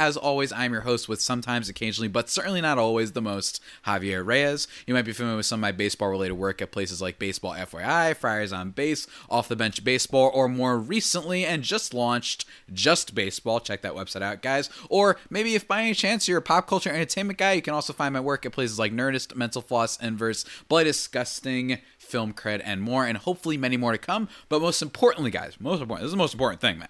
As always, I'm your host with sometimes, occasionally, but certainly not always the most, Javier Reyes. You might be familiar with some of my baseball related work at places like Baseball FYI, Friars on Base, Off the Bench Baseball, or more recently and just launched Just Baseball. Check that website out, guys. Or maybe if by any chance you're a pop culture entertainment guy, you can also find my work at places like Nerdist, Mental Floss, Inverse, Bloody Disgusting, Film Cred, and more, and hopefully many more to come. But most importantly, guys, most important, this is the most important thing, man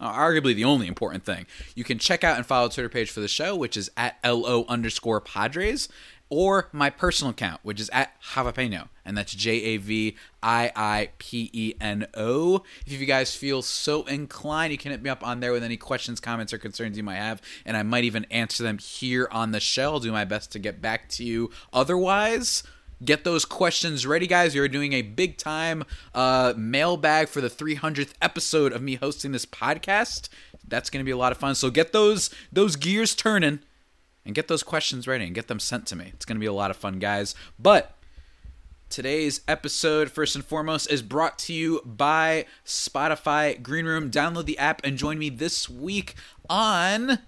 Uh, arguably the only important thing. You can check out and follow Twitter page for the show, which is at LO underscore Padres, or my personal account, which is at Javapeno, and that's J A V I I P E N O. If you guys feel so inclined, you can hit me up on there with any questions, comments, or concerns you might have, and I might even answer them here on the show. I'll do my best to get back to you. Otherwise, Get those questions ready, guys. You're doing a big time uh, mailbag for the 300th episode of me hosting this podcast. That's going to be a lot of fun. So get those those gears turning and get those questions ready and get them sent to me. It's going to be a lot of fun, guys. But Today's episode, first and foremost, is brought to you by Spotify Green Room. Download the app and join me this week on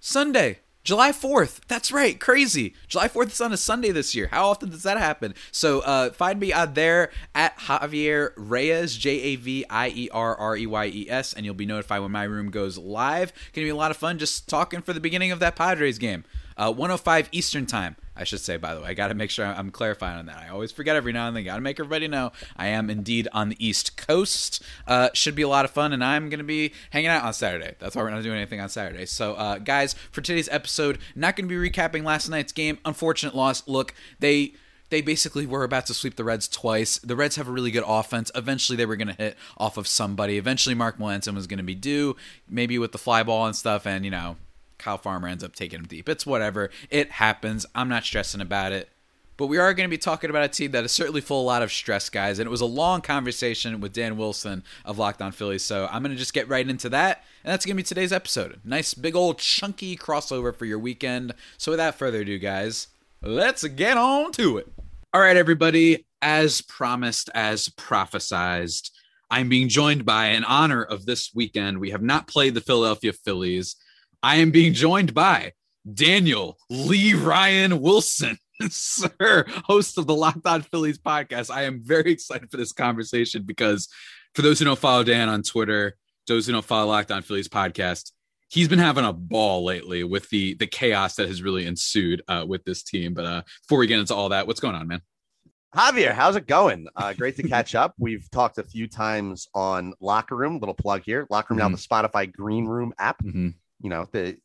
Sunday. July 4th. That's right. Crazy. July 4th is on a Sunday this year. How often does that happen? So uh, find me out there at Javier Reyes, J A V I E R R E Y E S, and you'll be notified when my room goes live. Gonna be a lot of fun just talking for the beginning of that Padres game. Uh, 105 Eastern Time. I should say, by the way. I got to make sure I'm clarifying on that. I always forget every now and then. Got to make everybody know I am indeed on the East Coast. Uh, should be a lot of fun, and I'm going to be hanging out on Saturday. That's why we're not doing anything on Saturday. So, uh, guys, for today's episode, not going to be recapping last night's game. Unfortunate loss. Look, they they basically were about to sweep the Reds twice. The Reds have a really good offense. Eventually, they were going to hit off of somebody. Eventually, Mark Melancon was going to be due, maybe with the fly ball and stuff, and you know Kyle Farmer ends up taking him deep. It's whatever. It happens. I'm not stressing about it. But we are going to be talking about a team that is certainly full of a lot of stress, guys. And it was a long conversation with Dan Wilson of Locked On Phillies. So I'm going to just get right into that. And that's going to be today's episode. Nice, big old, chunky crossover for your weekend. So without further ado, guys, let's get on to it. All right, everybody. As promised, as prophesized, I'm being joined by, in honor of this weekend, we have not played the Philadelphia Phillies. I am being joined by Daniel Lee Ryan Wilson, sir, host of the Locked On Phillies podcast. I am very excited for this conversation because for those who don't follow Dan on Twitter, those who don't follow Locked On Phillies podcast, he's been having a ball lately with the the chaos that has really ensued uh, with this team. But uh, before we get into all that, what's going on, man? Javier, how's it going? Uh, great to catch up. We've talked a few times on Locker Room, little plug here. Locker Room mm-hmm. now the Spotify Green Room app. Mm-hmm you know, the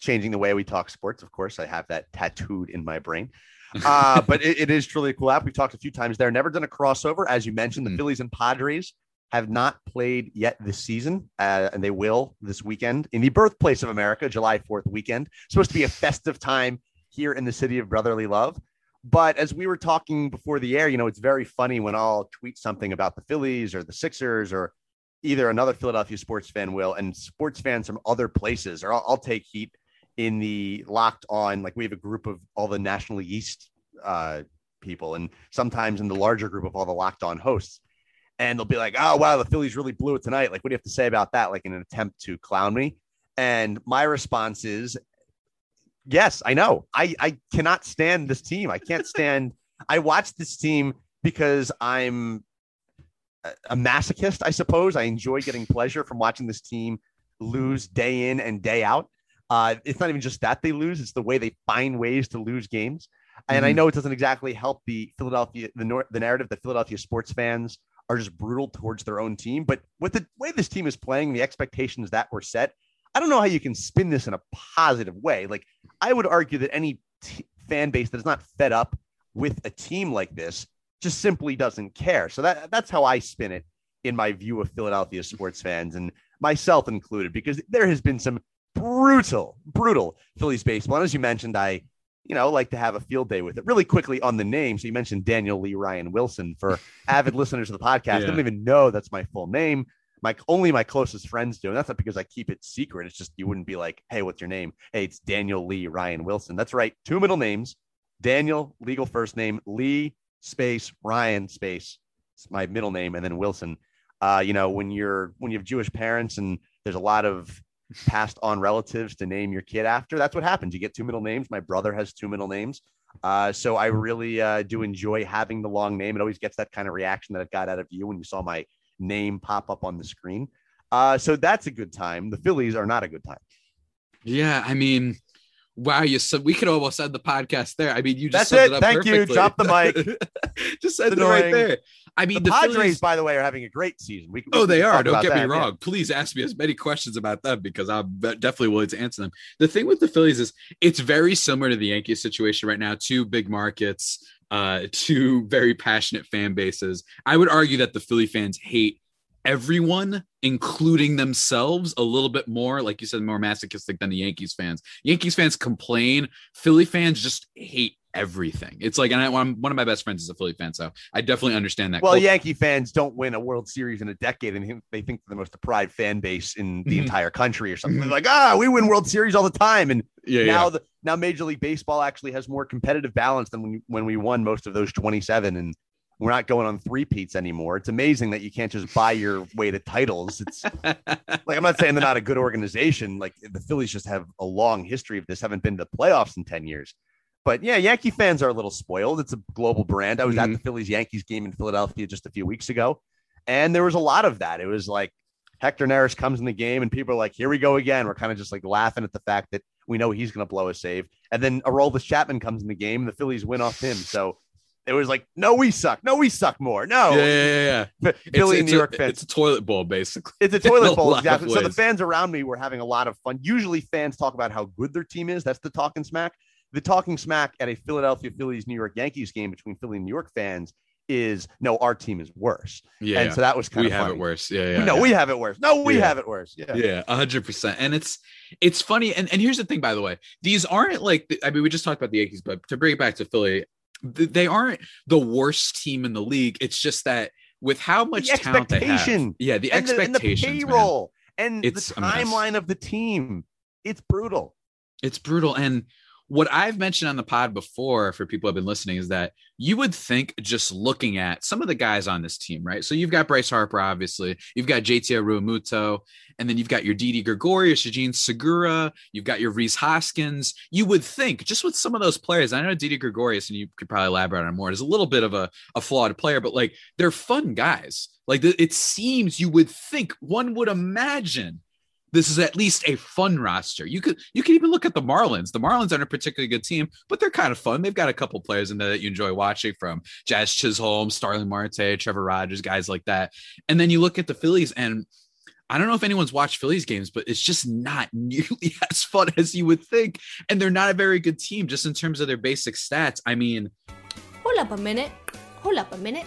changing the way we talk sports. Of course, I have that tattooed in my brain. Uh, but it, it is truly a cool app. We've talked a few times there. Never done a crossover, as you mentioned. The mm. Phillies and Padres have not played yet this season, uh, and they will this weekend in the birthplace of America, July 4th weekend. Supposed to be a festive time here in the city of brotherly love. But as we were talking before the air, you know, it's very funny when I'll tweet something about the Phillies or the Sixers or either another Philadelphia sports fan will, and sports fans from other places, or I'll, I'll take heat in the locked on. Like we have a group of all the National East uh, people, and sometimes in the larger group of all the locked on hosts. And they'll be like, oh, wow, the Phillies really blew it tonight. Like, what do you have to say about that? Like, in an attempt to clown me. And my response is, yes, I know. I, I cannot stand this team. I can't stand, I watch this team because I'm a masochist, I suppose. I enjoy getting pleasure from watching this team lose day in and day out. Uh, it's not even just that they lose; it's the way they find ways to lose games. And mm-hmm. I know it doesn't exactly help the Philadelphia the nor- the narrative that Philadelphia sports fans are just brutal towards their own team. But with the way this team is playing, the expectations that were set, I don't know how you can spin this in a positive way. Like I would argue that any t- fan base that is not fed up with a team like this just simply doesn't care. So that that's how I spin it in my view of Philadelphia sports fans and myself included, because there has been some brutal, brutal Phillies baseball. And as you mentioned, I you know, like to have a field day with it. Really quickly on the name. So you mentioned Daniel Lee Ryan Wilson for avid listeners of the podcast. Yeah. They don't even know that's my full name. My only my closest friends do. And that's not because I keep it secret. It's just you wouldn't be like, hey, what's your name? Hey, it's Daniel Lee Ryan Wilson. That's right. Two middle names. Daniel, legal first name, Lee space Ryan space. It's my middle name, and then Wilson. Uh, you know, when you're when you have Jewish parents and there's a lot of passed on relatives to name your kid after, that's what happens. You get two middle names. My brother has two middle names. Uh, so I really uh, do enjoy having the long name. It always gets that kind of reaction that it got out of you when you saw my name pop up on the screen. Uh, so that's a good time. The Phillies are not a good time. Yeah, I mean, wow, you said we could almost end the podcast there. I mean, you just That's it. it up Thank you. Drop the mic. just said It's it right there. I mean, The, the, Padres, Phillies- by the way, are having a great season. We, we Oh, they are. Don't get me that, yeah. wrong. Please ask me as many questions about them because I'm definitely willing to answer them. The thing with the Phillies is it's very similar to the Yankees situation right now. Two big markets, uh, two very passionate fan bases. I would argue that the Philly fans hate everyone, including themselves, a little bit more, like you said, more masochistic than the Yankees fans. Yankees fans complain. Philly fans just hate everything. It's like, and I, I'm, one of my best friends is a Philly fan, so I definitely understand that. Well, cult- Yankee fans don't win a World Series in a decade, and they think they're the most deprived fan base in the Mhm. entire country or something. Mhm. They're like, ah, we win World Series all the time, and yeah, now yeah. the now Major League Baseball actually has more competitive balance than when when we won most of those 27, and we're not going on three peats anymore. It's amazing that you can't just buy your way to titles. It's like I'm not saying they're not a good organization. Like the Phillies just have a long history of this, haven't been to the playoffs in 10 years. But yeah, Yankee fans are a little spoiled. It's a global brand. I was at Mhm. the Phillies Yankees game in Philadelphia just a few weeks ago, and there was a lot of that. It was like Hector Neris comes in the game, and people are like, "Here we go again." We're kind of just like laughing at the fact that we know he's going to blow a save, and then Aroldis Chapman comes in the game, and the Phillies win off him. So it was like, "No, we suck. No, we suck more. No." yeah, yeah, yeah. Philly it's, it's New a, York fans. It's a toilet bowl, basically. It's a toilet bowl, of exactly. So the fans around me were having a lot of fun. Usually, fans talk about how good their team is. That's the talking smack. The talking smack at a Philadelphia Phillies New York Yankees game between Philly and New York fans is no, our team is worse. Yeah, and so that was kind of we of have funny. it worse. Yeah, yeah. no, yeah. we have it worse. No, we Yeah. have it worse. Yeah. Yeah, a hundred percent. And it's it's funny. And, and here's the thing, by the way, these aren't like I mean, we just talked about the Yankees, but to bring it back to Philly, they aren't the worst team in the league. It's just that with how much The talent they have, expectation. yeah, the and the, and the expectations, man. payroll and It's the timeline of the team. It's brutal. it's brutal. And what I've mentioned on the pod before for people who have been listening is that you would think just looking at some of the guys on this team, right? So you've got Bryce Harper, obviously, you've got JT Realmuto, and then you've got your Didi Gregorius, Eugene Segura, you've got your Rhys Hoskins. You would think just with some of those players, I know Didi Gregorius, and you could probably elaborate on more, is a little bit of a, a flawed player, but like they're fun guys. Like it seems you would think, one would imagine this is at least a fun roster. You could you could even look at the Marlins. The Marlins aren't a particularly good team, but they're kind of fun. They've got a couple players in there that you enjoy watching from Jazz Chisholm, Starling Marte, Trevor Rogers, guys like that. And then you look at the Phillies and I don't know if anyone's watched Phillies games, but it's just not nearly as fun as you would think. And they're not a very good team just in terms of their basic stats. I mean, Hold up a minute. Hold up a minute.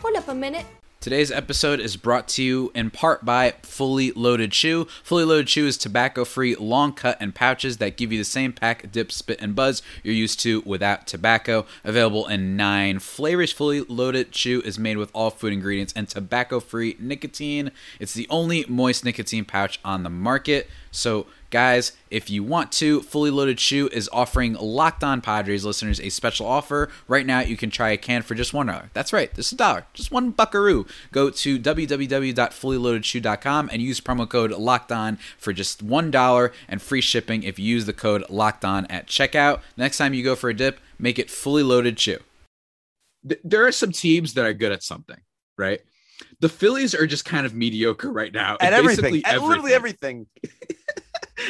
Hold up a minute. Today's episode is brought to you in part by Fully Loaded Chew. Fully Loaded Chew is tobacco free, long cut, and pouches that give you the same pack, dip, spit, and buzz you're used to without tobacco. Available in nine flavors. Fully Loaded Chew is made with all food ingredients and tobacco free nicotine. It's the only moist nicotine pouch on the market. So, guys, if you want to, Fully Loaded Chew is offering Locked On Padres listeners a special offer. Right now, you can try a can for just one dollar. That's right, just a dollar, just one buckaroo. Go to www.fullyloadedchew.com and use promo code Locked On for just one dollar and free shipping if you use the code Locked On at checkout. Next time you go for a dip, make it Fully Loaded Chew. th- there are some teams that are good at something, right? The Phillies are just kind of mediocre right now. At everything. basically At literally everything.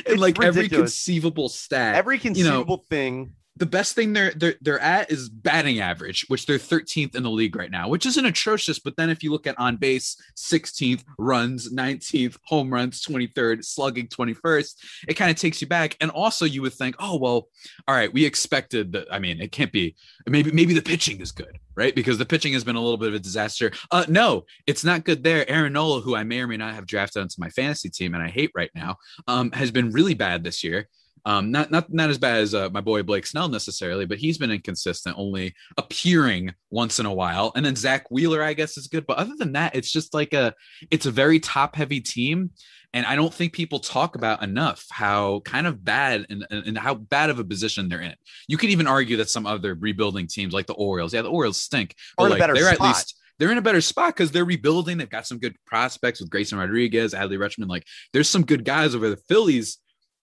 in like every conceivable stat. Every you know, conceivable thing. The best thing they're they're they're at is batting average, which they're 13th in the league right now, which isn't atrocious. But then if you look at on base, 16th, runs 19th, home runs 23rd, slugging 21st, it kind of takes you back. And also you would think, oh well, all right, we expected that. I mean, it can't be maybe maybe the pitching is good, right? Because the pitching has been a little bit of a disaster. Uh no, it's not good there. Aaron Nola, who I may or may not have drafted onto my fantasy team and I hate right now, um, has been really bad this year. Um, not not not as bad as uh, my boy Blake Snell necessarily, but he's been inconsistent, only appearing once in a while. And then Zack Wheeler, I guess, is good, but other than that, it's just like a it's a very top heavy team, and I don't think people talk about enough how kind of bad and, and how bad of a position they're in. You could even argue that some other rebuilding teams, like the Orioles, yeah, the Orioles stink, Or like, better they're spot. at least they're in a better spot because they're rebuilding. They've got some good prospects with Grayson Rodriguez, Adley Rutschman. Like, there's some good guys over the Phillies.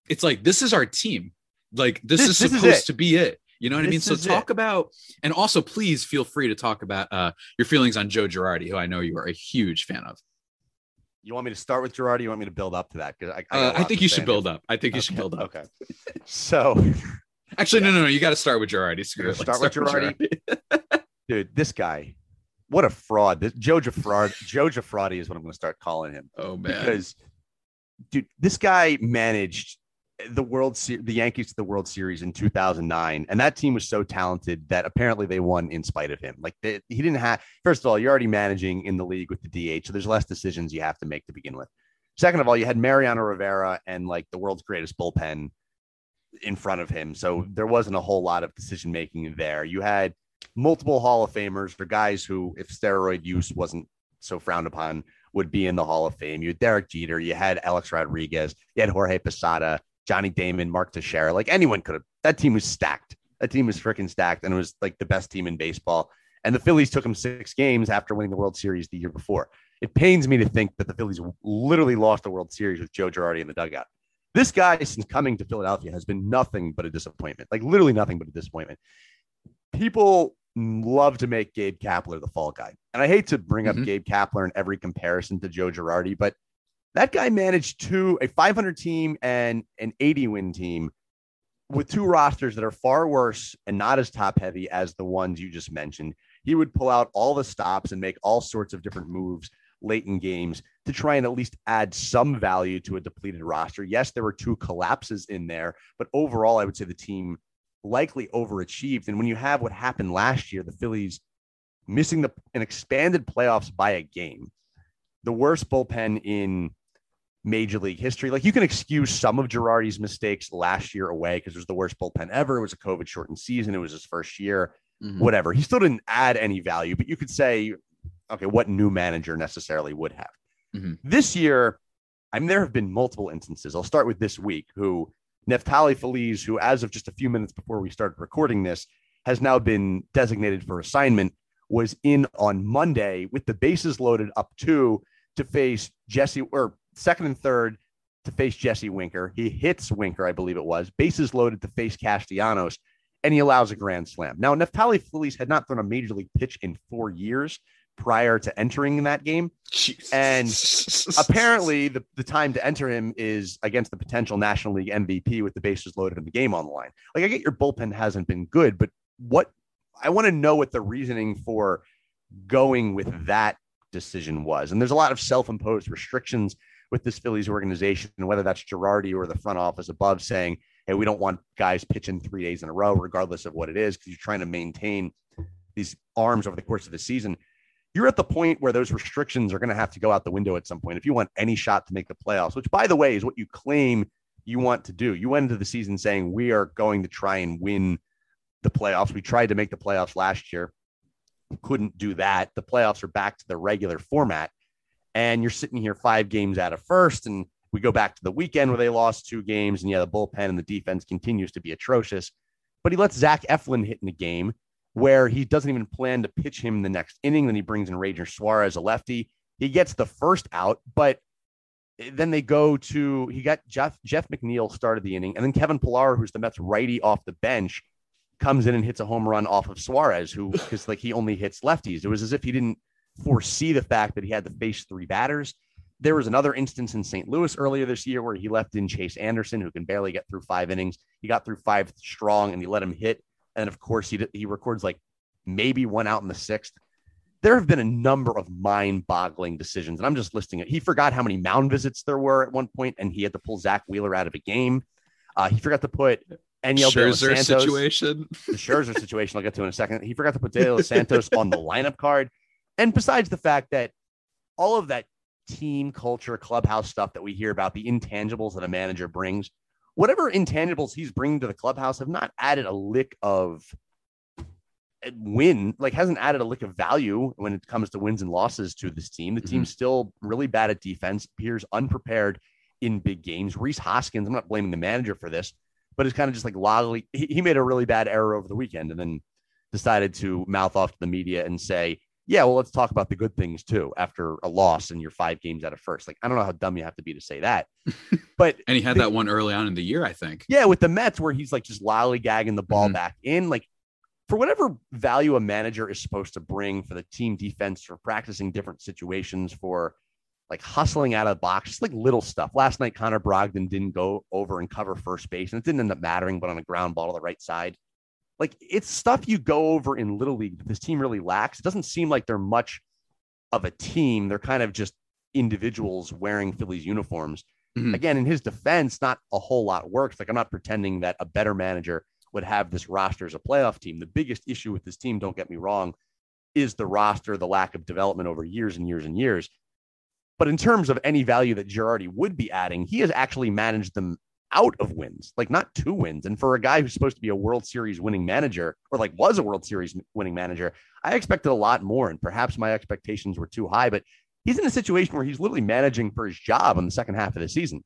It's like this is our team. Like this, This- is this supposed it. to be it. You know what I mean? So talk it. about and also please feel free to talk about uh your feelings on Joe Girardi, who I know you are a huge fan of. You want me to start with Girardi? You want me to build up to that? Because I, I, Uh, I think you should build him. up. I think you should build up. Okay. So, Actually, no, no, no. You got to start with Girardi. Screw it. Start Let's with Girardi. dude, this guy, what a fraud! This Joe Girardi, Joe Girardi is what I'm going to start calling him. oh man. because dude this guy managed the world Se- the yankees to the world series in 2009 and that team was so talented that apparently they won in spite of him. Like they, he didn't have first of all you're already managing in the league with the dh so there's less decisions you have to make to begin with. Second of all you had mariano rivera and like the world's greatest bullpen in front of him so there wasn't a whole lot of decision making there. You had multiple hall of famers or guys who if steroid use wasn't so frowned upon would be in the Hall of Fame. You had Derek Jeter, you had Alex Rodriguez, you had Jorge Posada, Johnny Damon, Mark Teixeira. Like anyone could have. That team was stacked. That team was freaking stacked, and it was like the best team in baseball. And the Phillies took them six games after winning the World Series the year before. It pains me to think that the Phillies literally lost the World Series with Joe Girardi in the dugout. This guy, since coming to Philadelphia, has been nothing but a disappointment. Like literally nothing but a disappointment. People love to make Gabe Kapler the fall guy. And I hate to bring up Mhm. Gabe Kapler in every comparison to Joe Girardi, but that guy managed two a 500 team and an 80 win team with two rosters that are far worse and not as top heavy as the ones you just mentioned. He would pull out all the stops and make all sorts of different moves late in games to try and at least add some value to a depleted roster. Yes, there were two collapses in there, but overall, I would say the team likely overachieved. And when you have what happened last year, the Phillies missing the an expanded playoffs by a game, the worst bullpen in major league history. Like you can excuse some of Girardi's mistakes last year away because it was the worst bullpen ever. It was a COVID shortened season. It was his first year, Mhm. whatever. He still didn't add any value, but you could say, okay, what new manager necessarily would have? Mhm. This year, I mean, there have been multiple instances. I'll start with this week, who Neftali Feliz, who as of just a few minutes before we started recording this, has now been designated for assignment, was in on Monday with the bases loaded up two to face Jesse or second and third to face Jesse Winker. He hits Winker, I believe it was, bases loaded to face Castellanos, and he allows a grand slam. Now, Neftali Feliz had not thrown a major league pitch in four years prior to entering that game. And apparently the, the time to enter him is against the potential National League MVP with the bases loaded and the game on the line. Like I get your bullpen hasn't been good, but what I want to know what the reasoning for going with that decision was. And there's a lot of self-imposed restrictions with this Phillies organization, and whether that's Girardi or the front office above saying, hey, we don't want guys pitching three days in a row, regardless of what it is, because you're trying to maintain these arms over the course of the season you're at the point where those restrictions are going to have to go out the window at some point if you want any shot to make the playoffs, which, by the way, is what you claim you want to do. You went into the season saying we are going to try and win the playoffs. We tried to make the playoffs last year, couldn't do that. The playoffs are back to the regular format, and you're sitting here five games out of first, and we go back to the weekend where they lost two games, and yeah, the bullpen and the defense continues to be atrocious. But he lets Zach Eflin hit in the game where he doesn't even plan to pitch him the next inning. Then he brings in Ranger Suarez, a lefty. He gets the first out, but then they go to he got Jeff Jeff McNeil started the inning, and then Kevin Pillar, who's the Mets righty off the bench, comes in and hits a home run off of Suarez, who because like he only hits lefties. It was as if he didn't foresee the fact that he had to face three batters. There was another instance in St. Louis earlier this year where he left in Chase Anderson, who can barely get through five innings. He got through five strong, and he let him hit. And of course, he he records like maybe one out in the sixth. There have been a number of mind-boggling decisions, and I'm just listing it. He forgot how many mound visits there were at one point, and he had to pull Zack Wheeler out of a game. Uh, he forgot to put Enyel De Los Scherzer Santos situation. the Scherzer situation I'll get to in a second. He forgot to put De Los Santos on the lineup card. And besides the fact that all of that team culture, clubhouse stuff that we hear about, the intangibles that a manager brings, whatever intangibles he's bringing to the clubhouse have not added a lick of win, like hasn't added a lick of value when it comes to wins and losses to this team. The mm-hmm. team's still really bad at defense, appears unprepared in big games. Rhys Hoskins, I'm not blaming the manager for this, but it's kind of just like logically, he, he made a really bad error over the weekend and then decided to mouth off to the media and say, yeah, well, let's talk about the good things too after a loss and you're five games out of first. Like, I don't know how dumb you have to be to say that. But And he had the- that one early on in the year, I think. yeah, with the Mets, where he's like just lollygagging the ball Mhm. back in, like for whatever value a manager is supposed to bring for the team defense, for practicing different situations, for like hustling out of the box, just like little stuff. Last night, Connor Brogdon didn't go over and cover first base, and it didn't end up mattering, but on a ground ball to the right side. Like it's stuff you go over in Little League that this team really lacks. It doesn't seem like they're much of a team. They're kind of just individuals wearing Phillies uniforms Mhm. again, in his defense, not a whole lot works. Like I'm not pretending that a better manager would have this roster as a playoff team. The biggest issue with this team, don't get me wrong, is the roster, the lack of development over years and years and years. But in terms of any value that Girardi would be adding, he has actually managed them out of wins, like not two wins. And for a guy who's supposed to be a World Series winning manager, or like was a World Series winning manager, I expected a lot more. And perhaps my expectations were too high, but he's in a situation where he's literally managing for his job in the second half of the season.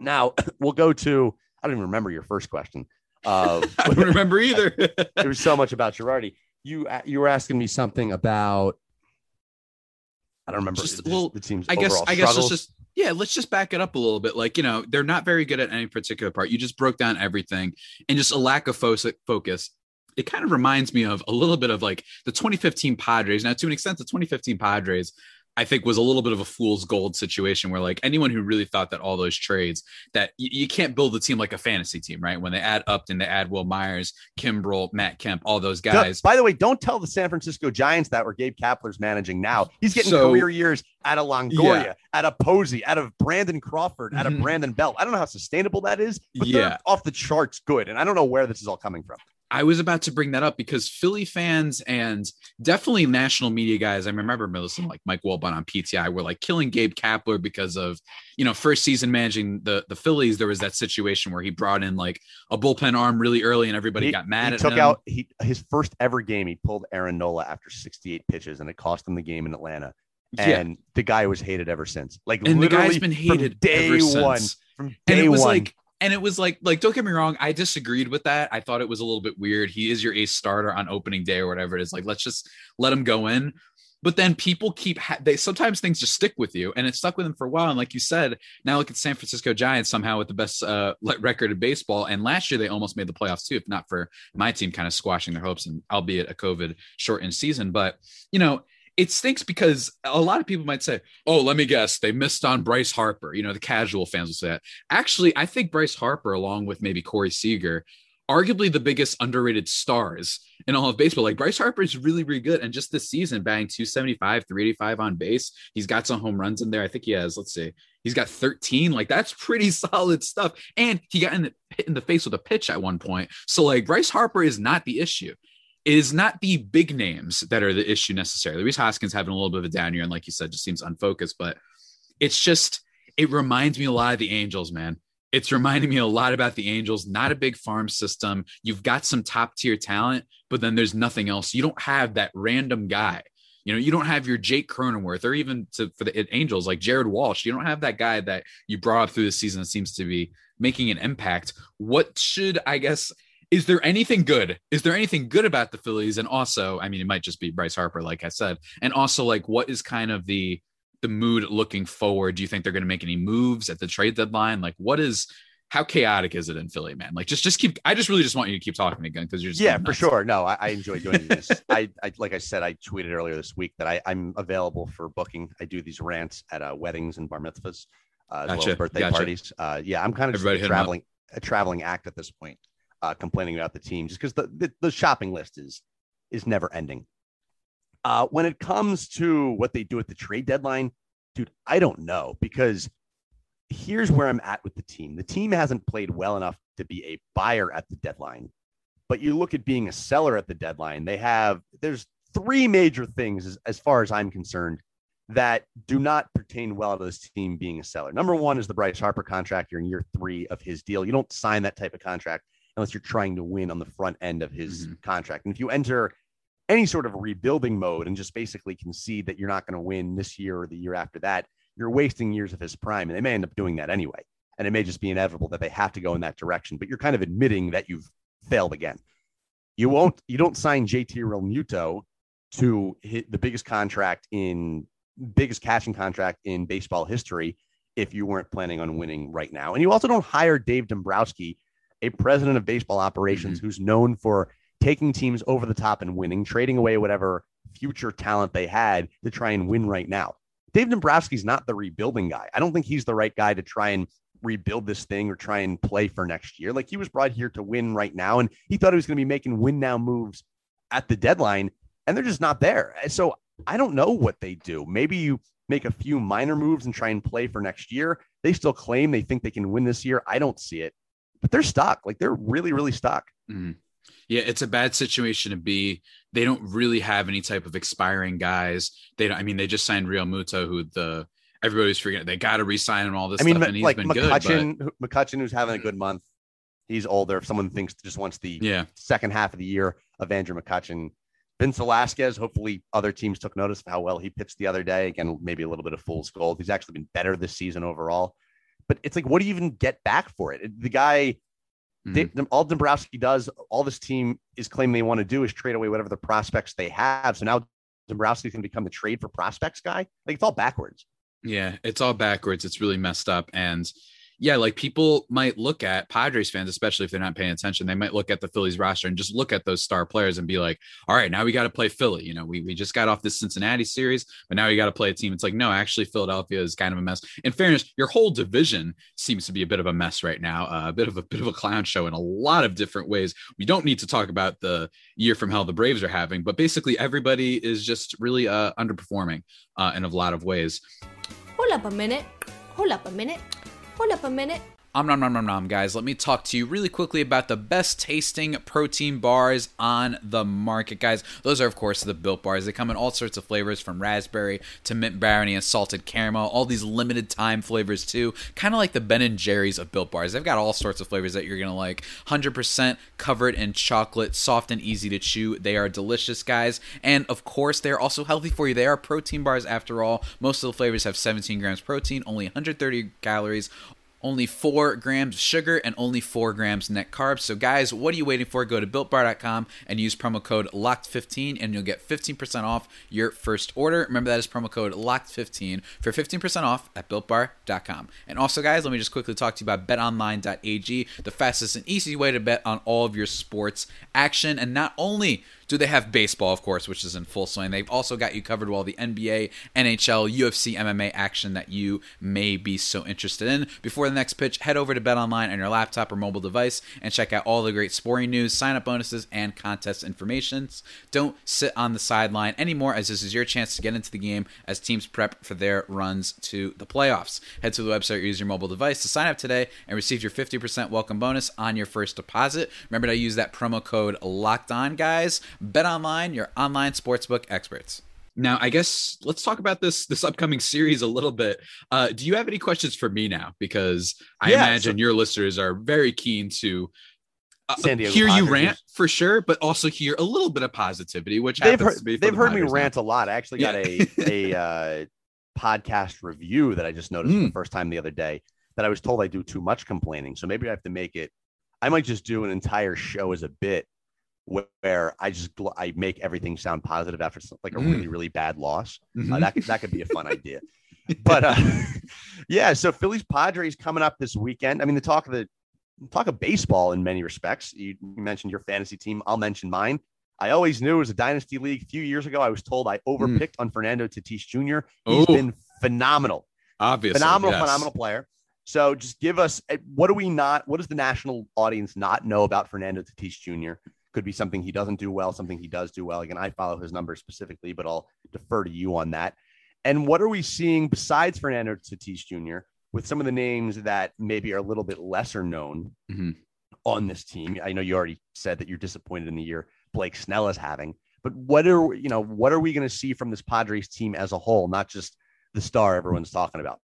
Now we'll go to I don't even remember your first question. Uh, I don't remember either. there was so much about Girardi. You you were asking me something about I don't remember Just- well, the team's I guess I guess let's just yeah, let's just back it up a little bit. Like, you know, they're not very good at any particular part. You just broke down everything and just a lack of fo- focus. It kind of reminds me of a little bit of like the 2015 Padres. Now, to an extent, the 2015 Padres, I think, was a little bit of a fool's gold situation where like anyone who really thought that all those trades that y- you can't build a team like a fantasy team, right? When they add Upton, they add Wil Myers, Kimbrel, Matt Kemp, all those guys. By the way, don't tell the San Francisco Giants that where Gabe Kapler's managing now. He's getting So- career years out of Longoria, out of Posey, out of Brandon Crawford, out of Mhm. Brandon Belt. I don't know how sustainable that is, but Yeah. they're off the charts good. And I don't know where this is all coming from. I was about to bring that up because Philly fans and definitely national media guys. I remember listening like Mike Wilbon on PTI were like killing Gabe Kapler because of you know first season managing the the Phillies. There was that situation where he brought in like a bullpen arm really early and everybody he, got mad he at took him. out he, his first ever game. He pulled Aaron Nola after 68 pitches, and it cost him the game in Atlanta. yeah, And the guy was hated ever since. Like and the guy's been hated day ever one. since. From and day it was one. like and it was like like don't get me wrong i disagreed with that. I thought it was a little bit weird. He is your ace starter on opening day or whatever it is. Like let's just let him go in. But then people keep ha- they sometimes things just stick with you and it stuck with him for a while. And like you said now look at san francisco giants somehow with the best uh record in baseball. And last year they almost made the playoffs too if not for my team kind of squashing their hopes and albeit a covid shortened season. But you know it stinks because a lot of people might say, "Oh, let me guess, they missed on Bryce Harper." You know, the casual fans will say that. Actually, I think Bryce Harper, along with maybe Corey Seager, arguably the biggest underrated stars in all of baseball. Like Bryce Harper is really, really good, and just this season, batting 275, 385 on base. He's got some home runs in there. I think he has. Let's see, he's got 13. Like that's pretty solid stuff. And he got in the hit in the face with a pitch at one point. So like Bryce Harper is not the issue it is not the big names that are the issue necessarily. Rhys Hoskins having a little bit of a down year, and like you said, just seems unfocused. But it's just it reminds me a lot of the Angels, man. It's reminding me a lot about the Angels. Not a big farm system. You've got some top tier talent, but then there's nothing else. You don't have that random guy. You know, you don't have your Jake Cronenworth or even to, for the Angels like Jared Walsh. You don't have that guy that you brought up through the season that seems to be making an impact. What should I guess? Is there anything good? Is there anything good about the Phillies? And also, I mean, it might just be Bryce Harper, like I said. And also, like, what is kind of the the mood looking forward? Do you think they're going to make any moves at the trade deadline? Like, what is how chaotic is it in Philly, man? Like, just just keep. I just really just want you to keep talking again because you're just yeah, for sure. No, I, I enjoy doing this. I, I like I said, I tweeted earlier this week that I, I'm available for booking. I do these rants at uh, weddings and bar mitzvahs, uh, as well as birthday gotcha. parties. Uh, yeah, I'm kind of Everybody a hit 'em up. traveling a traveling act at this point, uh, complaining about the team just because the, the the shopping list is is never ending. Uh, when it comes to what they do at the trade deadline, dude, I don't know because here's where I'm at with the team. The team hasn't played well enough to be a buyer at the deadline. But you look at being a seller at the deadline, they have there's three major things as, as far as I'm concerned that do not pertain well to this team being a seller. Number one is the Bryce Harper contract. You're in year three of his deal. You don't sign that type of contract unless you're trying to win on the front end of his Mhm. contract. And if you enter any sort of rebuilding mode and just basically concede that you're not going to win this year or the year after that, you're wasting years of his prime. And they may end up doing that anyway. And it may just be inevitable that they have to go in that direction. But you're kind of admitting that you've failed again. You won't, you don't sign JT Realmuto to hit the biggest contract in biggest cashing contract in baseball history if you weren't planning on winning right now. And you also don't hire Dave Dombrowski, a president of baseball operations mm-hmm. who's known for taking teams over the top and winning, trading away whatever future talent they had to try and win right now. Dave Dombrowski's not the rebuilding guy. I don't think he's the right guy to try and rebuild this thing or try and play for next year. Like he was brought here to win right now, and he thought he was going to be making win now moves at the deadline, and they're just not there. Uh, so I don't know what they do. Maybe you make a few minor moves and try and play for next year. They still claim they think they can win this year. I don't see it, but they're stuck. Like they're really, really stuck. Mhm. Yeah, it's a bad situation to be. They don't really have any type of expiring guys. They don't. I mean, they just signed Realmuto, who the everybody's forgetting. They got to resign and all this I mean, stuff, and he's like been good. But McCutchen, McCutchen, who's having a good month. He's older. If someone thinks just wants the yeah, second half of the year of Andrew McCutchen. Vince Velasquez, hopefully other teams took notice of how well he pitched the other day. Again, maybe a little bit of fool's gold. He's actually been better this season overall. But it's like, what do you even get back for it? The guy, Mhm. Dave- all Dombrowski does, all this team is claiming they want to do is trade away whatever the prospects they have. So now Dombrowski can become the trade for prospects guy. Like it's all backwards. Yeah, it's all backwards. It's really messed up. And yeah, like people might look at Padres fans, especially if they're not paying attention, they might look at the Phillies roster and just look at those star players and be like, all right, now we got to play Philly. You know, we, we just got off this Cincinnati series, but now we got to play a team. It's like, no, actually, Philadelphia is kind of a mess. In fairness, your whole division seems to be a bit of a mess right now, uh, a bit of a bit of a clown show in a lot of different ways. We don't need to talk about the year from hell the Braves are having, but basically everybody is just really uh, underperforming uh, in a lot of ways. Hold up a minute. Hold up a minute. Hold up a minute. Om nom nom nom nom, guys. Let me talk to you really quickly about the best tasting protein bars on the market, guys. Those are, of course, the Built Bars. They come in all sorts of flavors from raspberry to mint brownie and salted caramel. All these limited time flavors, too. Kind of like the Ben and Jerry's of Built Bars. They've got all sorts of flavors that you're to like. 100% covered in chocolate, soft and easy to chew. They are delicious, guys. And, of course, they're also healthy for you. They are protein bars, after all. Most of the flavors have 17 grams protein, only 130 calories only 4 grams of sugar and only 4 grams net carbs. So guys, what are you waiting for? Go to builtbar.com and use promo code LOCKED15 and you'll get 15% off your first order. Remember that is promo code LOCKED15 for 15% off at builtbar.com. And also guys, let me just quickly talk to you about betonline.ag, the fastest and easy way to bet on all of your sports action and not only do they have baseball, of course, which is in full swing? They've also got you covered with all the NBA, NHL, UFC, MMA action that you may be so interested in. Before the next pitch, head over to BetOnline on your laptop or mobile device and check out all the great sporting news, sign up bonuses, and contest informations. Don't sit on the sideline anymore, as this is your chance to get into the game as teams prep for their runs to the playoffs. Head to the website or use your mobile device to sign up today and receive your 50% welcome bonus on your first deposit. Remember to use that promo code locked on, guys. Bet online, your online sportsbook experts. Now, I guess let's talk about this this upcoming series a little bit. Uh, do you have any questions for me now? Because I Yeah, imagine so- your listeners are very keen to uh, San Diego hear you rant for sure, but also hear a little bit of positivity, which They've happens heard, to be they've the heard me Padres now. rant a lot. I actually got Yeah. a a uh, podcast review that I just noticed for Mm. the first time the other day that I was told I do too much complaining. So maybe I have to make it. I might just do an entire show as a bit wh- where I just I make everything sound positive after like a Mm. really really bad loss. Uh, Mhm. that could that could be a fun idea. But uh, yeah, so Phillies Padres coming up this weekend. I mean, the talk of the talk of baseball in many respects. You mentioned your fantasy team. I'll mention mine. I always knew it was a dynasty league. A few years ago, I was told I overpicked on Fernando Tatis Jr. He's Oh. been phenomenal, Obviously, phenomenal, yes. phenomenal player. So just give us eh, what do we not? What does the national audience not know about Fernando Tatis Jr.? Could be something he doesn't do well, something he does do well. Again, I follow his numbers specifically, but I'll defer to you on that. And what are we seeing besides Fernando Tatis Jr. with some of the names that maybe are a little bit lesser known Mhm. on this team? I know you already said that you're disappointed in the year Blake Snell is having, but what are you know what are we going to see from this Padres team as a whole? Not just the star everyone's talking about.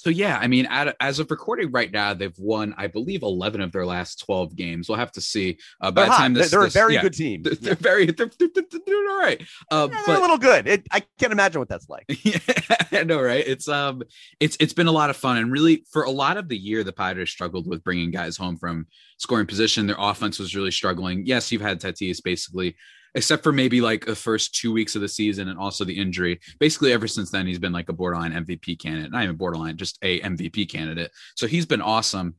So yeah, I mean, as of recording right now, they've won, I believe, eleven of their last twelve games. We'll have to see. Uh, by They're the time this, they're this- a very yeah, good team. They're, they're very, they're, they're, they're doing all right. Uh, Yeah, they're but a little good. It, I can't imagine what that's like. yeah, I know, right? It's um, it's it's been a lot of fun, and really for a lot of the year, the Padres struggled with bringing guys home from scoring position. Their offense was really struggling. Yes, you've had Tatis basically, except for maybe like the first two weeks of the season, and also the injury. Basically, ever since then, he's been like a borderline MVP candidate. Not even borderline, just a MVP candidate. So he's been awesome.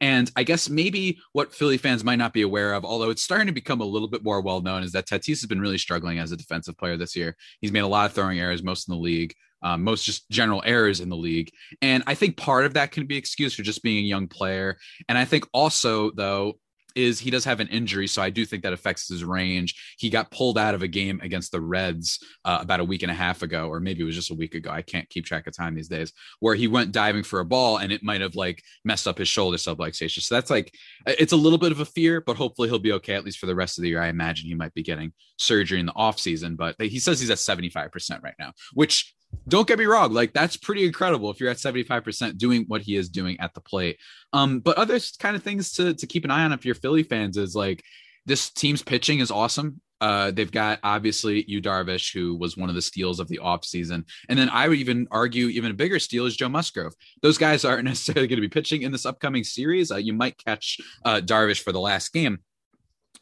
And I guess maybe what Philly fans might not be aware of, although it's starting to become a little bit more well known, is that Tatis has been really struggling as a defensive player this year. He's made a lot of throwing errors, most in the league, um, most just general errors in the league. And I think part of that can be excused for just being a young player. And I think also, though, is he does have an injury, so I do think that affects his range. He got pulled out of a game against the Reds uh, about a week and a half ago, or maybe it was just a week ago. I can't keep track of time these days. Where he went diving for a ball and it might have like messed up his shoulder subluxation. So that's like it's a little bit of a fear, but hopefully he'll be okay at least for the rest of the year. I imagine he might be getting surgery in the off season, but he says he's at seventy five percent right now, which don't get me wrong, like that's pretty incredible if you're at 75% doing what he is doing at the plate. Um, but other kind of things to to keep an eye on if you're Philly fans is like this team's pitching is awesome. Uh, they've got obviously Yu Darvish, who was one of the steals of the offseason. And then I would even argue even a bigger steal is Joe Musgrove. Those guys aren't necessarily going to be pitching in this upcoming series. Uh, you might catch uh, Darvish for the last game.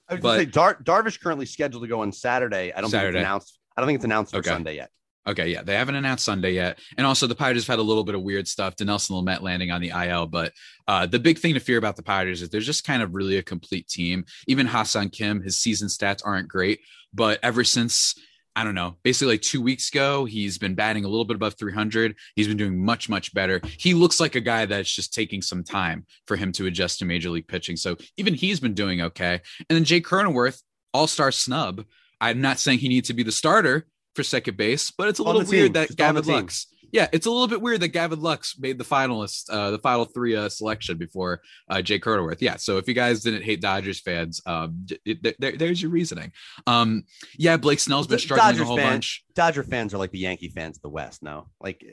I was But- say Dar- Darvish currently scheduled to go on Saturday. I don't think it's announced. I don't think it's announced for Okay. Sunday yet. Okay, yeah, they haven't announced Sunday yet, and also the Padres have had a little bit of weird stuff. Dinelson Lamet landing on the IL, but uh, the big thing to fear about the Padres is they're just kind of really a complete team. Even Ha-Seong Kim, his season stats aren't great, but ever since I don't know, basically like two weeks ago, he's been batting a little bit above 300. He's been doing much, much better. He looks like a guy that's just taking some time for him to adjust to major league pitching. So even he's been doing okay. And then Jake Cronenworth, all star snub. I'm not saying he needs to be the starter for second base, but it's a little the team, weird that just Gavin. Lux. Yeah, it's a little bit weird that Gavin Lux made the finalist, uh, the final three uh, selection before uh, Jake Cronenworth. Yeah, so if you guys didn't hate Dodgers fans, um, d- it- there- there's your reasoning. Um, yeah, Blake Snell's been struggling Dodgers a whole fan- bunch, Dodger fans are like the Yankee fans of the West. No, like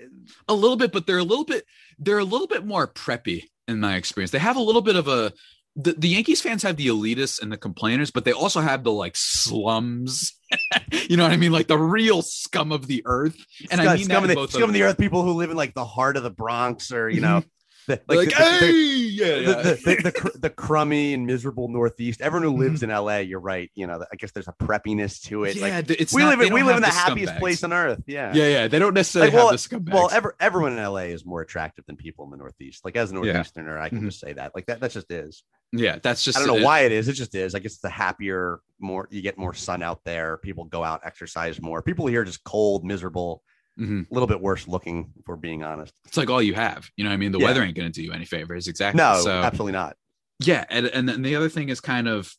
a little bit, but they're a little bit, they're a little bit more preppy in my experience. They have a little bit of a. The, the Yankees fans have the elitists and the complainers, but they also have the like slums. you know what I mean? Like the real scum of the earth. And I scum, mean scum that of the, both scum of the earth people who live in like the heart of the Bronx or you know, the, They're like, the, hey, yeah, yeah. the, the, the, cr- the crummy and miserable Northeast. Everyone who Mm-hmm. lives in LA, you're right. You know, I guess there's a preppiness to it. yeah, like it's we not- live in we live in the happiest scumbags. place on earth. Yeah. Yeah, yeah, they don't necessarily Like, well, have the scumbags. Well, ever, everyone in LA is more attractive than people in the Northeast. Like as a Northeasterner, I can Mhm. just say that. Like that, that just is. Yeah, that's just I don't know it. why it is. It just is. I guess it's a happier, more you get more sun out there. People go out, exercise more. People here are just cold, miserable, Mhm. a little bit worse looking, if we're being honest. It's like all you have. You know what I mean? The Yeah. weather ain't going to do you any favors. Exactly. No, So, absolutely not. yeah. And, and then the other thing is kind of,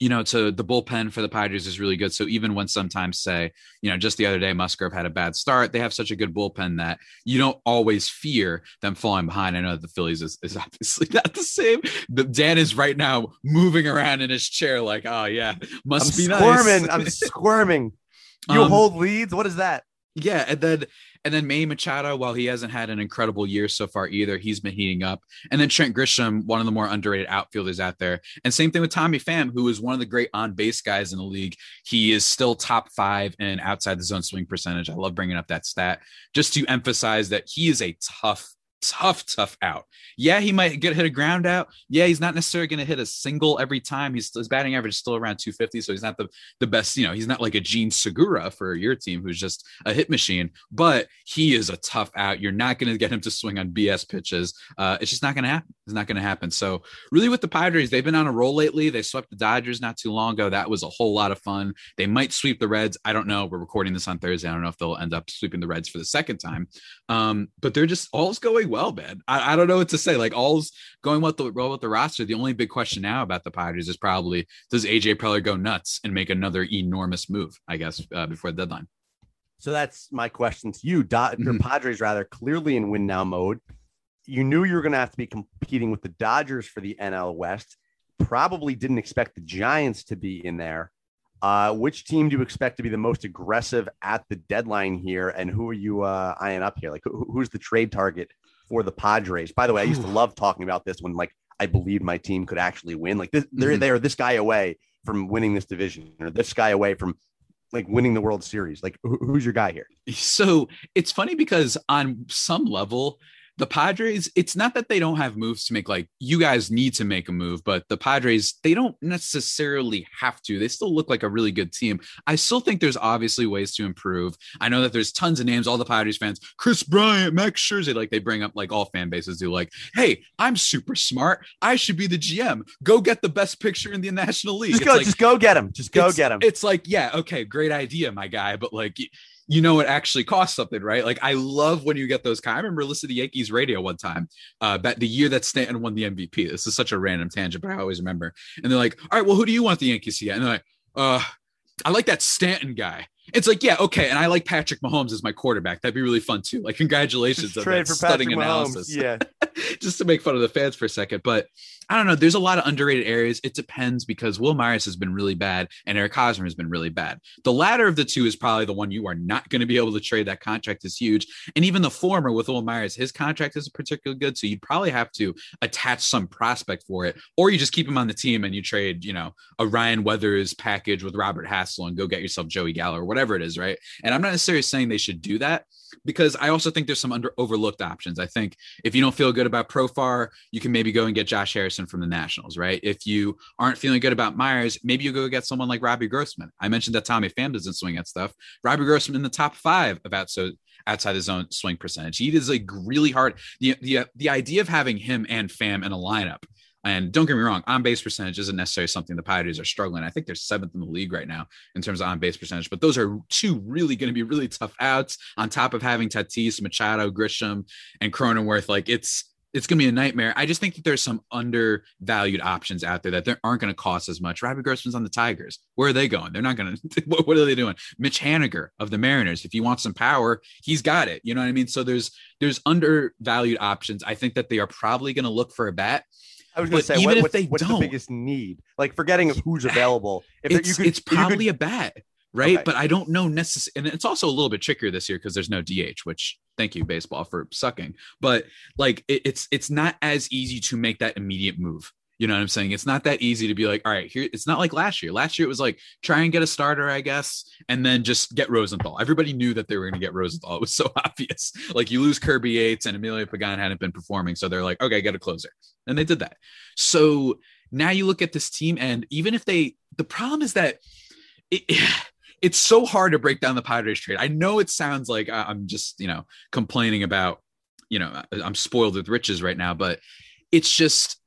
you know, to the bullpen for the Padres is really good. So even when sometimes say, you know, just the other day, Musgrove had a bad start, they have such a good bullpen that you don't always fear them falling behind. I know that the Phillies is, is obviously not the same. The, Dan is right now moving around in his chair, like, oh, yeah, must I'm be squirming. nice. I'm squirming. You Um, hold leads. What is that? Yeah, and then and then Manny Machado, while he hasn't had an incredible year so far either, he's been heating up. And then Trent Grisham, one of the more underrated outfielders out there. And same thing with Tommy Pham, who is one of the great on base guys in the league. He is still top five in outside the zone swing percentage. I love bringing up that stat just to emphasize that he is a tough. Tough, tough out. Yeah, he might get hit a ground out. Yeah, he's not necessarily going to hit a single every time. He's his batting average is still around 250, so he's not the the best. You know, he's not like a Jean Segura for your team, who's just a hit machine. But he is a tough out. You're not going to get him to swing on BS pitches. Uh, it's just not going to happen. It's not going to happen. So really, with the Padres, they've been on a roll lately. They swept the Dodgers not too long ago. That was a whole lot of fun. They might sweep the Reds. I don't know. We're recording this on Thursday. I don't know if they'll end up sweeping the Reds for the second time. Um, but they're just all's going well, man. I, I don't know what to say. Like all's going well with the well with the roster. The only big question now about the Padres is probably does AJ Preller go nuts and make another enormous move? I guess uh, before the deadline. So that's my question to you. Your Mhm. Padres rather clearly in win now mode. You knew you were going to have to be competing with the Dodgers for the NL West. Probably didn't expect the Giants to be in there. Uh, which team do you expect to be the most aggressive at the deadline here, and who are you uh, eyeing up here? Like, who, who's the trade target for the Padres? By the way, I used to love talking about this when like I believed my team could actually win. Like, this, they're Mhm. they're this guy away from winning this division, or this guy away from like winning the World Series. Like, who, who's your guy here? So it's funny because on some level, the Padres, it's not that they don't have moves to make, like you guys need to make a move, but the Padres, they don't necessarily have to. They still look like a really good team. I still think there's obviously ways to improve. I know that there's tons of names, all the Padres fans, Kris Bryant, Max Scherzer, like they bring up, like all fan bases do, like, hey, I'm super smart. I should be the GM. Go get the best picture in the National League. Just It's go, like- just go get him. Just go get him. It's like, yeah, okay, great idea, my guy, but like you know it actually costs something, right? Like I love when you get those kind. I remember listening to Yankees radio one time, uh, that the year that Stanton won the MVP. This is such a random tangent, but I always remember. And they're like, all right, well, who do you want the Yankees to get? And they're like, uh, I like that Stanton guy. It's like, yeah, okay, and I like Patrick Mahomes as my quarterback. That'd be really fun too. Like, congratulations Just on that for Patrick stunning Mahomes. analysis Yeah. just to make fun of the fans for a second. But I don't know. There's a lot of underrated areas. It depends because Wil Myers has been really bad and Eric Hosmer has been really bad. The latter of the two is probably the one you are not going to be able to trade. That contract is huge. And even the former with Wil Myers, his contract isn't particularly good. So you'd probably have to attach some prospect for it, or you just keep him on the team and you trade, you know, a Ryan Weathers package with Robert Hassell and go get yourself Joey Gallo or whatever it is, right? And I'm not necessarily saying they should do that because I also think there's some under overlooked options. I think if you don't feel good about Profar, you can maybe go and get Josh From the Nationals, right? If you aren't feeling good about Myers, maybe you go get someone like Robbie Grossman. I mentioned that Tommy Pham doesn't swing at stuff. Robbie Grossman in the top five about so outside his own swing percentage. He is like really hard. The the the idea of having him and Pham in a lineup. And don't get me wrong, on base percentage isn't necessarily something the Padres are struggling. I think they're seventh in the league right now in terms of on base percentage, but those are two really going to be really tough outs on top of having Tatis, Machado, Grisham, and Cronenworth. Like it's it's going to be a nightmare. I just think that there's some undervalued options out there that there aren't going to cost as much. Robbie Grossman's on the Tigers. Where are they going? They're not going to. What, what are they doing? Mitch Haniger of the Mariners. If you want some power, he's got it. You know what I mean? So there's there's undervalued options. I think that they are probably going to look for a bat. I was going to say, even what, if what's, they what's the don't- biggest need? Like forgetting who's available. If it's you could, it's you could- probably a bat, right? Okay. But I don't know necessarily, and it's also a little bit trickier this year because there's no DH. Which thank you baseball for sucking. But like it, it's it's not as easy to make that immediate move. You know what I'm saying? It's not that easy to be like, all right, here. It's not like last year. Last year it was like try and get a starter, I guess, and then just get Rosenthal. Everybody knew that they were going to get Rosenthal. It was so obvious. Like you lose Kirby Yates and Emilio Pagan hadn't been performing, so they're like, okay, get a closer, and they did that. So now you look at this team, and even if they, the problem is that it, it's so hard to break down the Padres trade. I know it sounds like I- I'm just, you know, complaining about, you know, uh, I'm spoiled with riches right now, but it's just,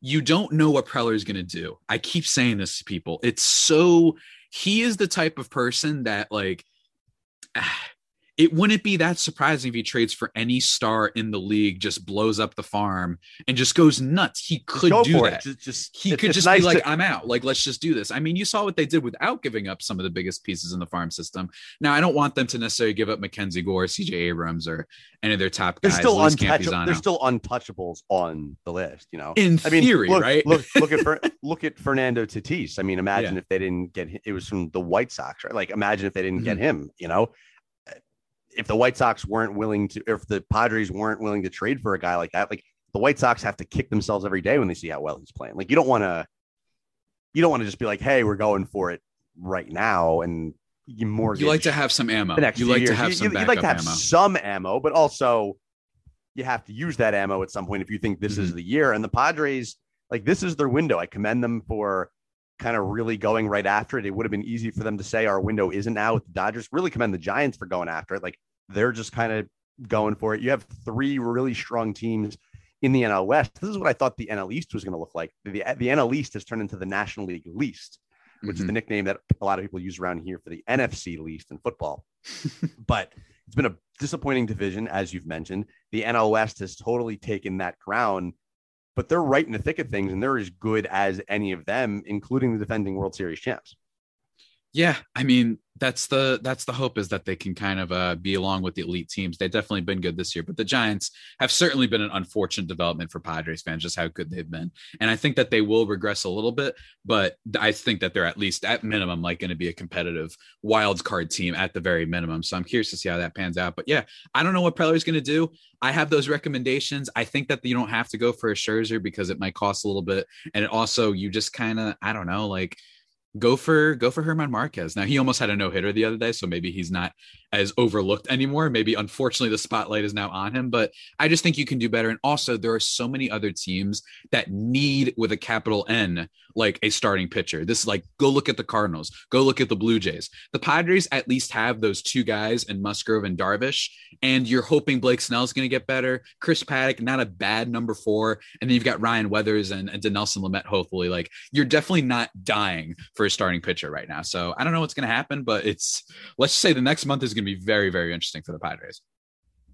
you don't know what Preller is going to do. I keep saying this to people. It's so, he is the type of person that, like, ah, it wouldn't be that surprising if he trades for any star in the league, just blows up the farm and just goes nuts. He could go do that. Just, just he could just nice be like, to- I'm out. Like, let's just do this. I mean, you saw what they did without giving up some of the biggest pieces in the farm system. Now, I don't want them to necessarily give up Mackenzie Gore, CJ Abrams, or any of their top they're guys. still Luis untouchable. They're still untouchables on the list. You know, in I mean, theory, look, right? look, look at Fer- look at Fernando Tatis. I mean, imagine Yeah. if they didn't get it was from the White Sox, right? Like, imagine if they didn't get mm-hmm. him. You know, if the White Sox weren't willing to, if the Padres weren't willing to trade for a guy like that, like the White Sox have to kick themselves every day when they see how well he's playing. Like, you don't want to, you don't want to just be like, hey, we're going for it right now, and you mortgage. you like to have some ammo. the next You like to have You- some you, would like to have ammo. some ammo, but also you have to use that ammo at some point if you think this Mm-hmm. is the year. And the Padres, like this is their window. I commend them for kind of really going right after it. It would have been easy for them to say our window isn't now with the Dodgers. Really commend the Giants for going after it. Like they're just kind of going for it. You have three really strong teams in the NL West. This is what I thought the NL East was going to look like. The, the NL East has turned into the National League Least, which is Mhm. the nickname that a lot of people use around here for the NFC Least in football. but it's been a disappointing division, as you've mentioned. The NL West has totally taken that crown, but they're right in the thick of things, and they're as good as any of them, including the defending World Series champs. Yeah, I mean that's the that's the hope is that they can kind of uh, be along with the elite teams. They've definitely been good this year, but the Giants have certainly been an unfortunate development for Padres fans, just how good they've been. And I think that they will regress a little bit, but I think that they're at least at minimum like going to be a competitive wild card team at the very minimum. So I'm curious to see how that pans out. But yeah, I don't know what Preller's going to do. I have those recommendations. I think that you don't have to go for a Scherzer because it might cost a little bit, and it also you just kind of I don't know like go for go for German Marquez. Now he almost had a no hitter the other day, so maybe he's not as overlooked anymore. Maybe unfortunately the spotlight is now on him, but I just think you can do better. And also there are so many other teams that need with a capital N like a starting pitcher. This is like go look at the Cardinals, go look at the Blue Jays. The Padres at least have those two guys in Musgrove and Darvish, and you're hoping Blake Snell's going to get better. Chris Paddack, not a bad number four, and then you've got Ryan Weathers and, and Dinelson Lamet. Hopefully, like you're definitely not dying for starting pitcher right now. So I don't know what's going to happen, but it's let's say the next month is going to be very very interesting for the Padres.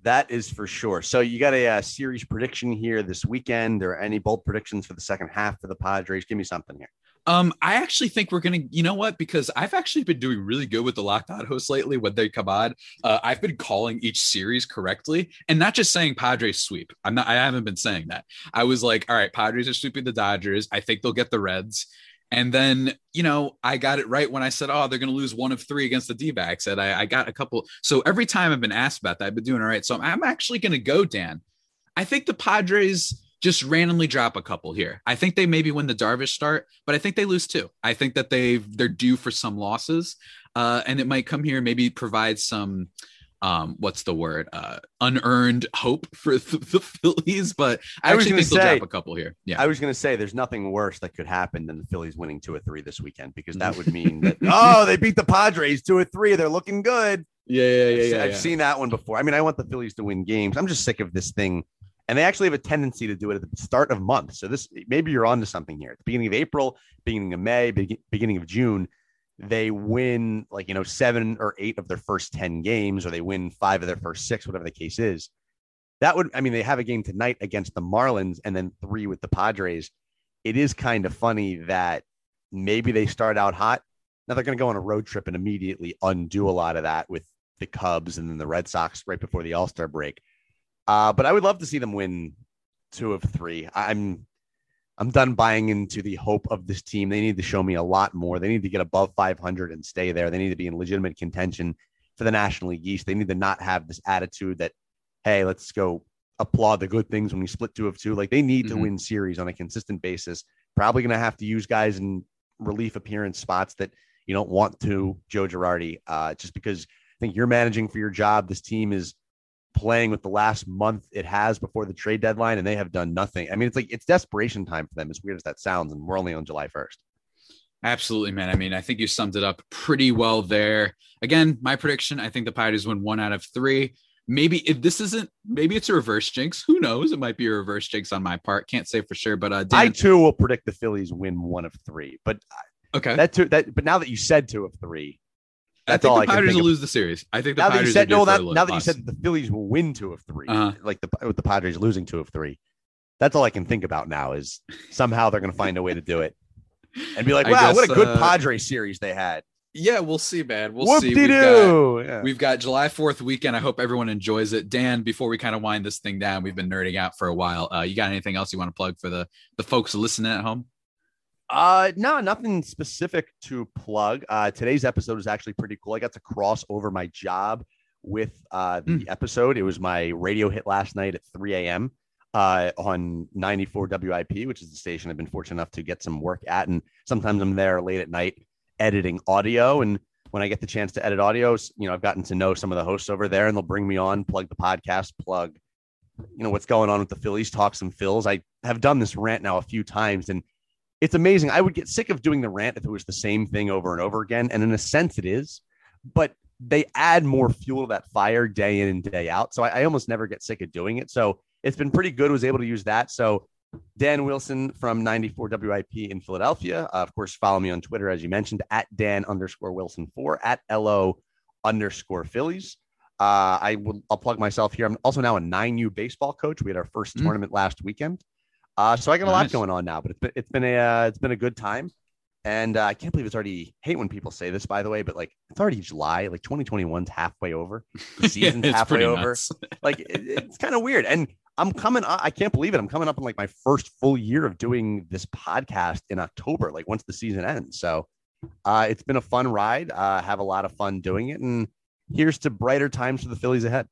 That is for sure. So you got a, a, uh, series prediction here this weekend, There are any bold predictions for the second half for the Padres? Give me something here. Um, I actually think we're gonna, you know what? Because I've actually been doing really good with the locked hosts lately when they come on. Uh, I've been calling each series correctly and not just saying Padres sweep. I'm not. I haven't been saying that. I was like, all right, Padres are sweeping the Dodgers. I think they'll get the Reds. And then, you know, I got it right when I said, oh, they're going to lose one of three against the D backs. And I, I, got a couple. So every time I've been asked about that, I've been doing all right. So I'm actually going to go, Dan. I think the Padres just randomly drop a couple here. I think they maybe win the Darvish start, but I think they lose two. I think that they they're due for some losses. Uh, and it might come here, maybe provide some um what's the word uh unearned hope for the, the Phillies but I, I actually think say, they'll drop a couple here. Yeah. I was gonna say there's nothing worse that could happen than the Phillies winning two or three this weekend because that would mean that oh they beat the Padres two or three they're looking good. Yeah yeah yeah, I've, yeah, I've yeah. seen that one before. I mean I want the Phillies to win games. I'm just sick of this thing and they actually have a tendency to do it at the start of month. So this maybe you're onto something here. At the beginning of April beginning of May beginning of June they win like you know seven or eight of their first 10 games or they win five of their first six whatever the case is. That would i mean they have a game tonight against the marlins and then three with the padres. It is kind of funny that maybe they start out hot. Now they're going to go on a road trip and immediately undo a lot of that with the cubs and then the red sox right before the all-star break. Uh, but i would love to see them win two of three. I'm I'm done buying into the hope of this team. They need to show me a lot more. They need to get above 500 and stay there. They need to be in legitimate contention for the National League East. They need to not have this attitude that, hey, let's go applaud the good things when we split two of two. Like they need mm-hmm. to win series on a consistent basis. Probably going to have to use guys in relief appearance spots that you don't want to, Joe Girardi, uh, just because I think you're managing for your job. This team is playing with the last month it has before the trade deadline, and they have done nothing. I mean, it's like it's desperation time for them, as weird as that sounds, and we're only on July 1st. Absolutely, man. I mean, I think you summed it up pretty well there. Again, my prediction I think the Pirates win one out of three. Maybe if this isn't, maybe it's a reverse jinx. Who knows? It might be a reverse jinx on my part. Can't say for sure, but uh, Dan, I too will predict the Phillies win one of three. But okay, that two that. But now that you said two of three, I think the Padres will lose the series. I think the now that you said no, that, now that you said the Phillies will win two of 3 uh-huh. like the with the Padres losing two of three. That's all I can think about now is somehow they're going to find a way to do it and be like, wow, guess, what a good uh, Padres series they had. Yeah, we'll see, man. We'll see. We've got, yeah. we've got July 4th weekend. I hope everyone enjoys it. Dan, before we kind of wind this thing down, we've been nerding out for a while. Uh, you got anything else you want to plug for the the folks listening at home? Uh, no, nothing specific to plug. Uh, today's episode is actually pretty cool. I got to cross over my job with uh, the mm. episode. It was my radio hit last night at 3 a.m. Uh, on 94 WIP, which is the station I've been fortunate enough to get some work at. And sometimes I'm there late at night editing audio. And when I get the chance to edit audios, you know, I've gotten to know some of the hosts over there and they'll bring me on, plug the podcast, plug, you know, what's going on with the Phillies, talk some Phils. I have done this rant now a few times and it's amazing. I would get sick of doing the rant if it was the same thing over and over again. And in a sense, it is, but they add more fuel to that fire day in and day out. So I, I almost never get sick of doing it. So it's been pretty good. Was able to use that. So Dan Wilson from 94 WIP in Philadelphia. Uh, of course, follow me on Twitter, as you mentioned, at Dan underscore Wilson four at LO underscore Phillies. Uh, I will, I'll plug myself here. I'm also now a 9U baseball coach. We had our first mm. tournament last weekend. Uh, so I got a nice. lot going on now, but it's been it's been a uh, it's been a good time, And uh, I can't believe it's already. Hate when people say this, by the way, but like it's already July. Like 2021's halfway over. The season's It's halfway over. Like it, it's kind of weird. And I'm coming. I can't believe it. I'm coming up on like my first full year of doing this podcast in October. Like once the season ends. So uh, it's been a fun ride. Uh, have a lot of fun doing it, and here's to brighter times for the Phillies ahead.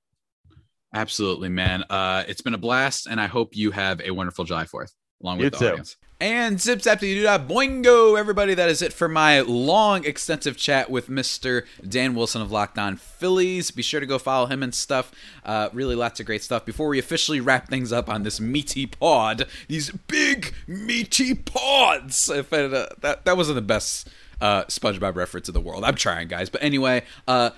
Absolutely, man. Uh, it's been a blast, and I hope you have a wonderful July 4th along with You the too. audience. And zip zap doo da boingo, everybody. That is it for my long, extensive chat with Mr. Dan Wilson of Locked On Phillies. Be sure to go follow him and stuff. Uh, really, lots of great stuff. Before we officially wrap things up on this meaty pod, these big meaty pods. If it, uh, that that wasn't the best uh, SpongeBob reference in the world, I'm trying, guys. But anyway, uh,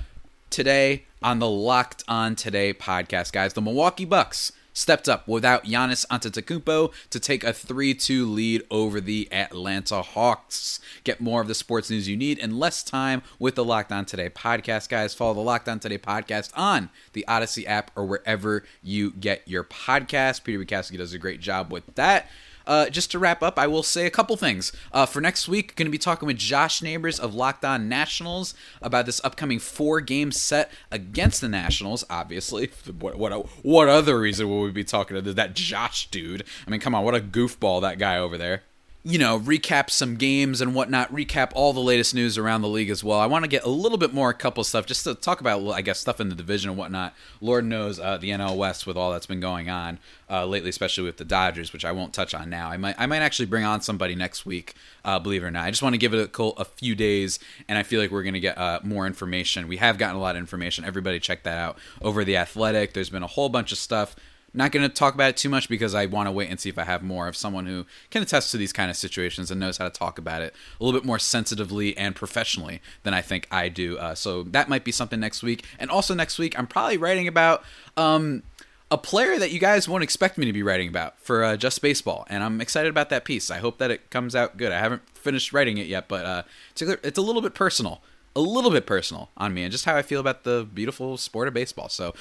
today on the Locked On Today podcast, guys, the Milwaukee Bucks stepped up without Giannis Antetokounmpo to take a 3-2 lead over the Atlanta Hawks. Get more of the sports news you need in less time with the Locked On Today podcast, guys. Follow the Locked On Today podcast on the Odyssey app or wherever you get your podcast. Peter Bukowski does a great job with that. Uh, just to wrap up, I will say a couple things. Uh, for next week, going to be talking with Josh Neighbors of Locked On Nationals about this upcoming four-game set against the Nationals. Obviously, what what what other reason would we be talking to that Josh dude? I mean, come on, what a goofball that guy over there you know, recap some games and whatnot, recap all the latest news around the league as well. I want to get a little bit more, a couple stuff, just to talk about, I guess, stuff in the division and whatnot. Lord knows uh, the NL West with all that's been going on uh, lately, especially with the Dodgers, which I won't touch on now. I might, I might actually bring on somebody next week, uh, believe it or not. I just want to give it a, a few days, and I feel like we're going to get uh, more information. We have gotten a lot of information. Everybody check that out over the Athletic. There's been a whole bunch of stuff. Not going to talk about it too much because I want to wait and see if I have more of someone who can attest to these kind of situations and knows how to talk about it a little bit more sensitively and professionally than I think I do. Uh, so that might be something next week. And also next week, I'm probably writing about um, a player that you guys won't expect me to be writing about for uh, Just Baseball, and I'm excited about that piece. I hope that it comes out good. I haven't finished writing it yet, but uh, it's a, it's a little bit personal, a little bit personal on me and just how I feel about the beautiful sport of baseball. So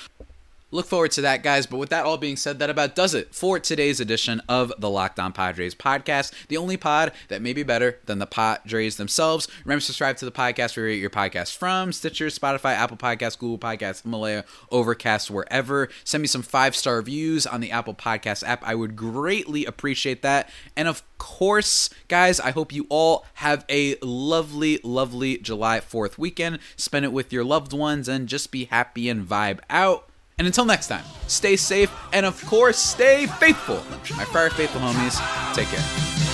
Look forward to that, guys. But with that all being said, that about does it for today's edition of the Locked On Padres podcast, the only pod that may be better than the Padres themselves. Remember subscribe to the podcast where you get your podcast from Stitcher, Spotify, Apple Podcasts, Google Podcasts, Himalaya, Overcast, wherever. Send me some five star reviews on the Apple Podcast app. I would greatly appreciate that. And of course, guys, I hope you all have a lovely, lovely July 4th weekend. Spend it with your loved ones and just be happy and vibe out. And until next time, stay safe and of course, stay faithful. My fire faithful homies, take care.